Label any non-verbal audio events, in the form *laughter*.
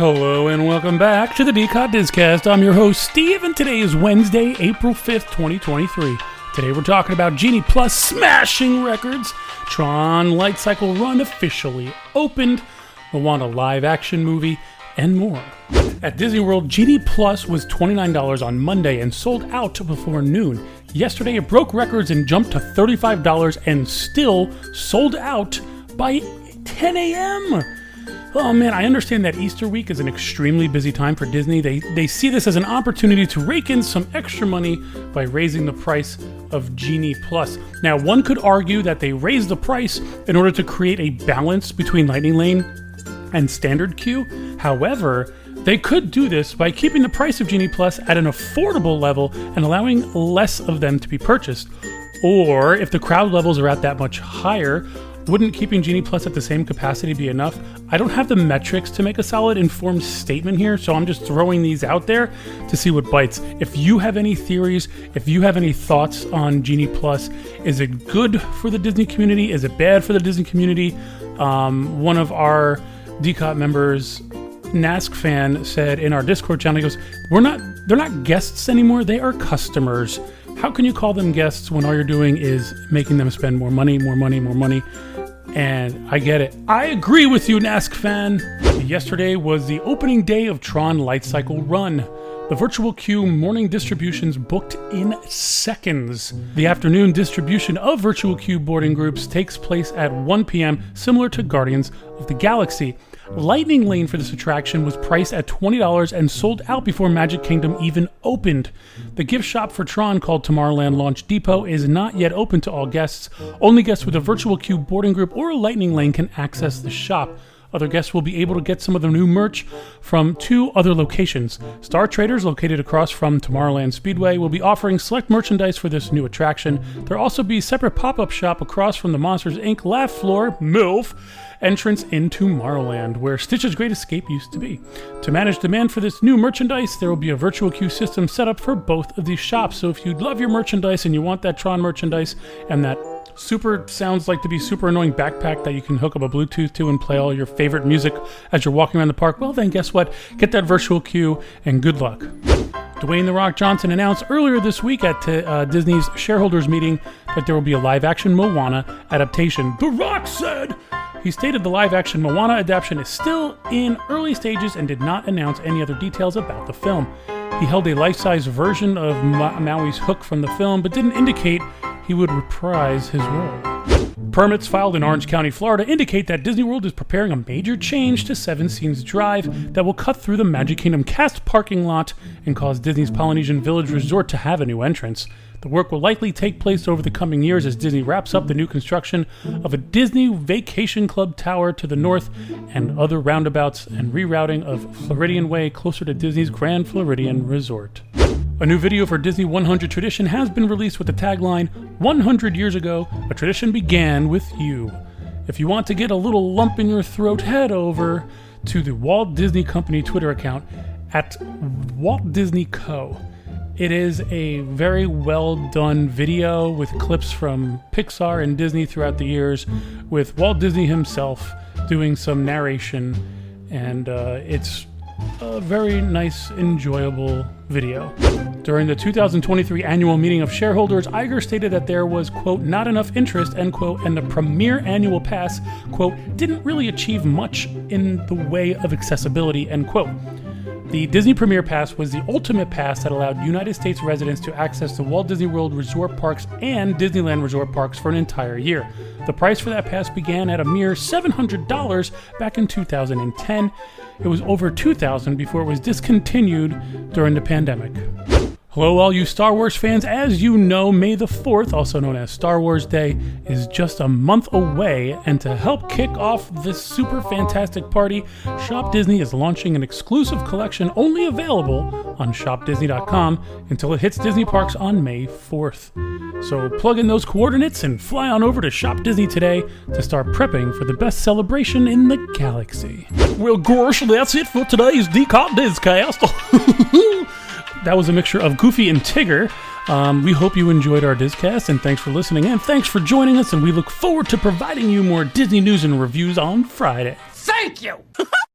Hello and welcome back to the DCOT Discast. I'm your host, Steve, and today is Wednesday, April 5th, 2023. Today we're talking about Genie Plus smashing records. Tron Light Cycle Run officially opened. Moana live action movie, and more. At Disney World, Genie Plus was $29 on Monday and sold out before noon. Yesterday, it broke records and jumped to $35 and still sold out by 10 a.m. Oh man, I understand that Easter week is an extremely busy time for Disney. They they see this as an opportunity to rake in some extra money by raising the price of Genie Plus. Now, one could argue that they raised the price in order to create a balance between Lightning Lane and Standard Queue. However, they could do this by keeping the price of Genie Plus at an affordable level and allowing less of them to be purchased. Or if the crowd levels are at that much higher, wouldn't keeping Genie Plus at the same capacity be enough? I don't have the metrics to make a solid informed statement here, so I'm just throwing these out there to see what bites. If you have any theories, if you have any thoughts on Genie Plus, is it good for the Disney community? Is it bad for the Disney community? Um, one of our DCOT members, Nask fan, said in our Discord channel, he goes, "We're not. They're not guests anymore. They are customers." How can you call them guests when all you're doing is making them spend more money, more money, more money? And I get it. I agree with you, Nask fan. Yesterday was the opening day of Tron Light Cycle Run. The virtual queue morning distributions booked in seconds. The afternoon distribution of virtual queue boarding groups takes place at 1 p.m., similar to Guardians of the Galaxy. Lightning Lane for this attraction was priced at $20 and sold out before Magic Kingdom even opened. The gift shop for Tron, called Tomorrowland Launch Depot, is not yet open to all guests. Only guests with a virtual queue boarding group or a Lightning Lane can access the shop. Other guests will be able to get some of the new merch from two other locations. Star Traders, located across from Tomorrowland Speedway, will be offering select merchandise for this new attraction. There'll also be a separate pop up shop across from the Monsters Inc. Laugh Floor, MILF, entrance into Tomorrowland, where Stitch's Great Escape used to be. To manage demand for this new merchandise, there will be a virtual queue system set up for both of these shops. So if you love your merchandise and you want that Tron merchandise and that super sounds like to be super annoying backpack that you can hook up a Bluetooth to and play all your favorite music as you're walking around the park, well, then guess what? Get that virtual queue and good luck. Dwayne The Rock Johnson announced earlier this week at uh, Disney's shareholders meeting that there will be a live action Moana adaptation. The Rock said he stated the live action Moana adaptation is still in early stages and did not announce any other details about the film. He held a life size version of Ma- Maui's Hook from the film, but didn't indicate he would reprise his role. Permits filed in Orange County, Florida indicate that Disney World is preparing a major change to Seven Seas Drive that will cut through the Magic Kingdom cast parking lot and cause Disney's Polynesian Village Resort to have a new entrance. The work will likely take place over the coming years as Disney wraps up the new construction of a Disney Vacation Club tower to the north and other roundabouts and rerouting of Floridian Way closer to Disney's Grand Floridian Resort. A new video for Disney 100 Tradition has been released with the tagline 100 years ago, a tradition began with you. If you want to get a little lump in your throat, head over to the Walt Disney Company Twitter account at Walt Disney Co. It is a very well done video with clips from Pixar and Disney throughout the years, with Walt Disney himself doing some narration, and uh, it's a very nice, enjoyable video. During the 2023 annual meeting of shareholders, Iger stated that there was, quote, not enough interest, end quote, and the premier annual pass, quote, didn't really achieve much in the way of accessibility, end quote. The Disney Premier Pass was the ultimate pass that allowed United States residents to access the Walt Disney World resort parks and Disneyland resort parks for an entire year. The price for that pass began at a mere $700 back in 2010. It was over 2000 before it was discontinued during the pandemic. Hello, all you Star Wars fans. As you know, May the 4th, also known as Star Wars Day, is just a month away. And to help kick off this super fantastic party, Shop Disney is launching an exclusive collection only available on shopdisney.com until it hits Disney parks on May 4th. So plug in those coordinates and fly on over to Shop Disney today to start prepping for the best celebration in the galaxy. Well, gosh, that's it for today's DCOT Discast. *laughs* that was a mixture of Goofy and Tigger. Um, we hope you enjoyed our Discast, and thanks for listening, and thanks for joining us, and we look forward to providing you more Disney news and reviews on Friday. Thank you! *laughs*